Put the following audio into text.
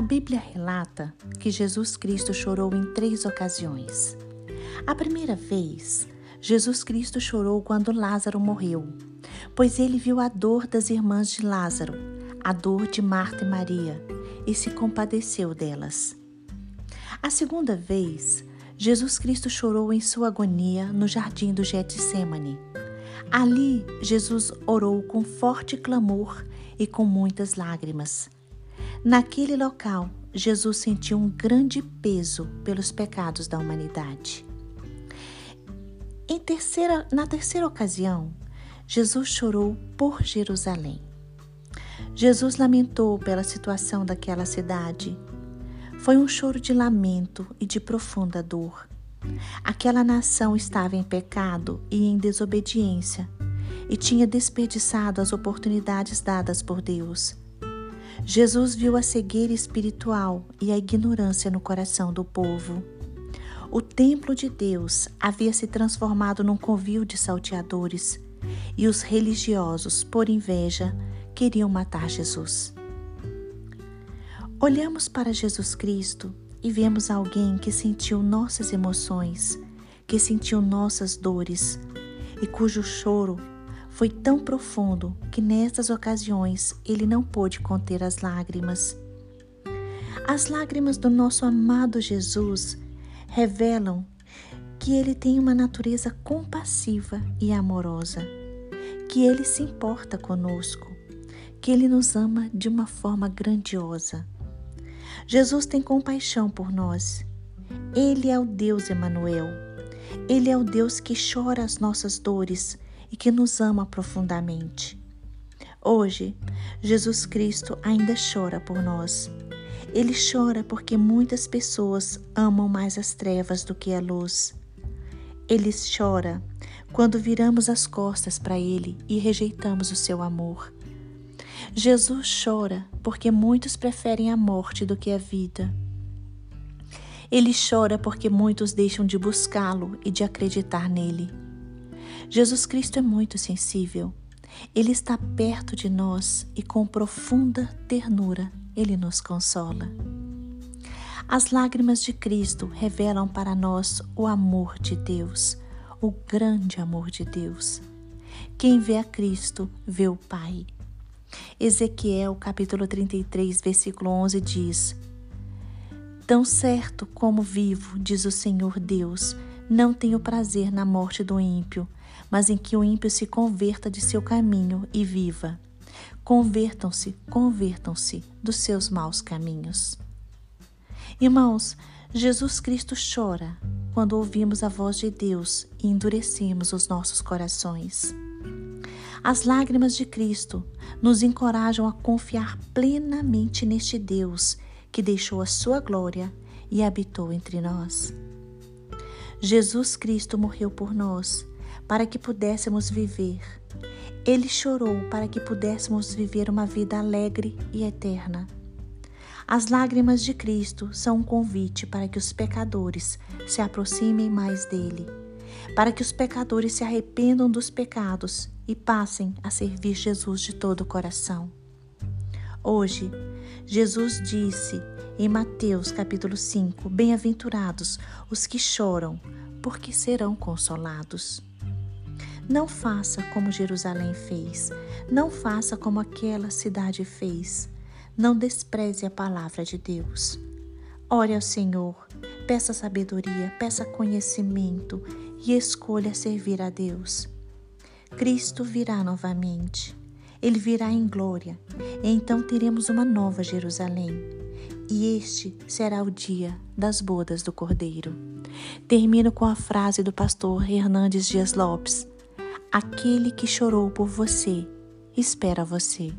A Bíblia relata que Jesus Cristo chorou em três ocasiões. A primeira vez, Jesus Cristo chorou quando Lázaro morreu, pois ele viu a dor das irmãs de Lázaro, a dor de Marta e Maria, e se compadeceu delas. A segunda vez, Jesus Cristo chorou em sua agonia no jardim do Getsemane. Ali, Jesus orou com forte clamor e com muitas lágrimas. Naquele local, Jesus sentiu um grande peso pelos pecados da humanidade. Terceira, na terceira ocasião, Jesus chorou por Jerusalém. Jesus lamentou pela situação daquela cidade. Foi um choro de lamento e de profunda dor. Aquela nação estava em pecado e em desobediência e tinha desperdiçado as oportunidades dadas por Deus. Jesus viu a cegueira espiritual e a ignorância no coração do povo. O templo de Deus havia se transformado num covil de salteadores e os religiosos, por inveja, queriam matar Jesus. Olhamos para Jesus Cristo e vemos alguém que sentiu nossas emoções, que sentiu nossas dores e cujo choro foi tão profundo que nestas ocasiões ele não pôde conter as lágrimas. As lágrimas do nosso amado Jesus revelam que ele tem uma natureza compassiva e amorosa, que ele se importa conosco, que ele nos ama de uma forma grandiosa. Jesus tem compaixão por nós. Ele é o Deus Emanuel. Ele é o Deus que chora as nossas dores e que nos ama profundamente. Hoje, Jesus Cristo ainda chora por nós. Ele chora porque muitas pessoas amam mais as trevas do que a luz. Ele chora quando viramos as costas para Ele e rejeitamos o seu amor. Jesus chora porque muitos preferem a morte do que a vida. Ele chora porque muitos deixam de buscá-lo e de acreditar nele. Jesus Cristo é muito sensível. Ele está perto de nós e com profunda ternura ele nos consola. As lágrimas de Cristo revelam para nós o amor de Deus, o grande amor de Deus. Quem vê a Cristo vê o Pai. Ezequiel capítulo 33, versículo 11 diz: Tão certo como vivo, diz o Senhor Deus, não tenho prazer na morte do ímpio, mas em que o ímpio se converta de seu caminho e viva. Convertam-se, convertam-se dos seus maus caminhos. Irmãos, Jesus Cristo chora quando ouvimos a voz de Deus e endurecemos os nossos corações. As lágrimas de Cristo nos encorajam a confiar plenamente neste Deus que deixou a sua glória e habitou entre nós. Jesus Cristo morreu por nós para que pudéssemos viver. Ele chorou para que pudéssemos viver uma vida alegre e eterna. As lágrimas de Cristo são um convite para que os pecadores se aproximem mais dele, para que os pecadores se arrependam dos pecados e passem a servir Jesus de todo o coração. Hoje, Jesus disse em Mateus capítulo 5: Bem-aventurados os que choram, porque serão consolados. Não faça como Jerusalém fez, não faça como aquela cidade fez. Não despreze a palavra de Deus. Ore ao Senhor, peça sabedoria, peça conhecimento e escolha servir a Deus. Cristo virá novamente. Ele virá em glória, e então teremos uma nova Jerusalém. E este será o dia das bodas do Cordeiro. Termino com a frase do pastor Hernandes Dias Lopes: Aquele que chorou por você espera você.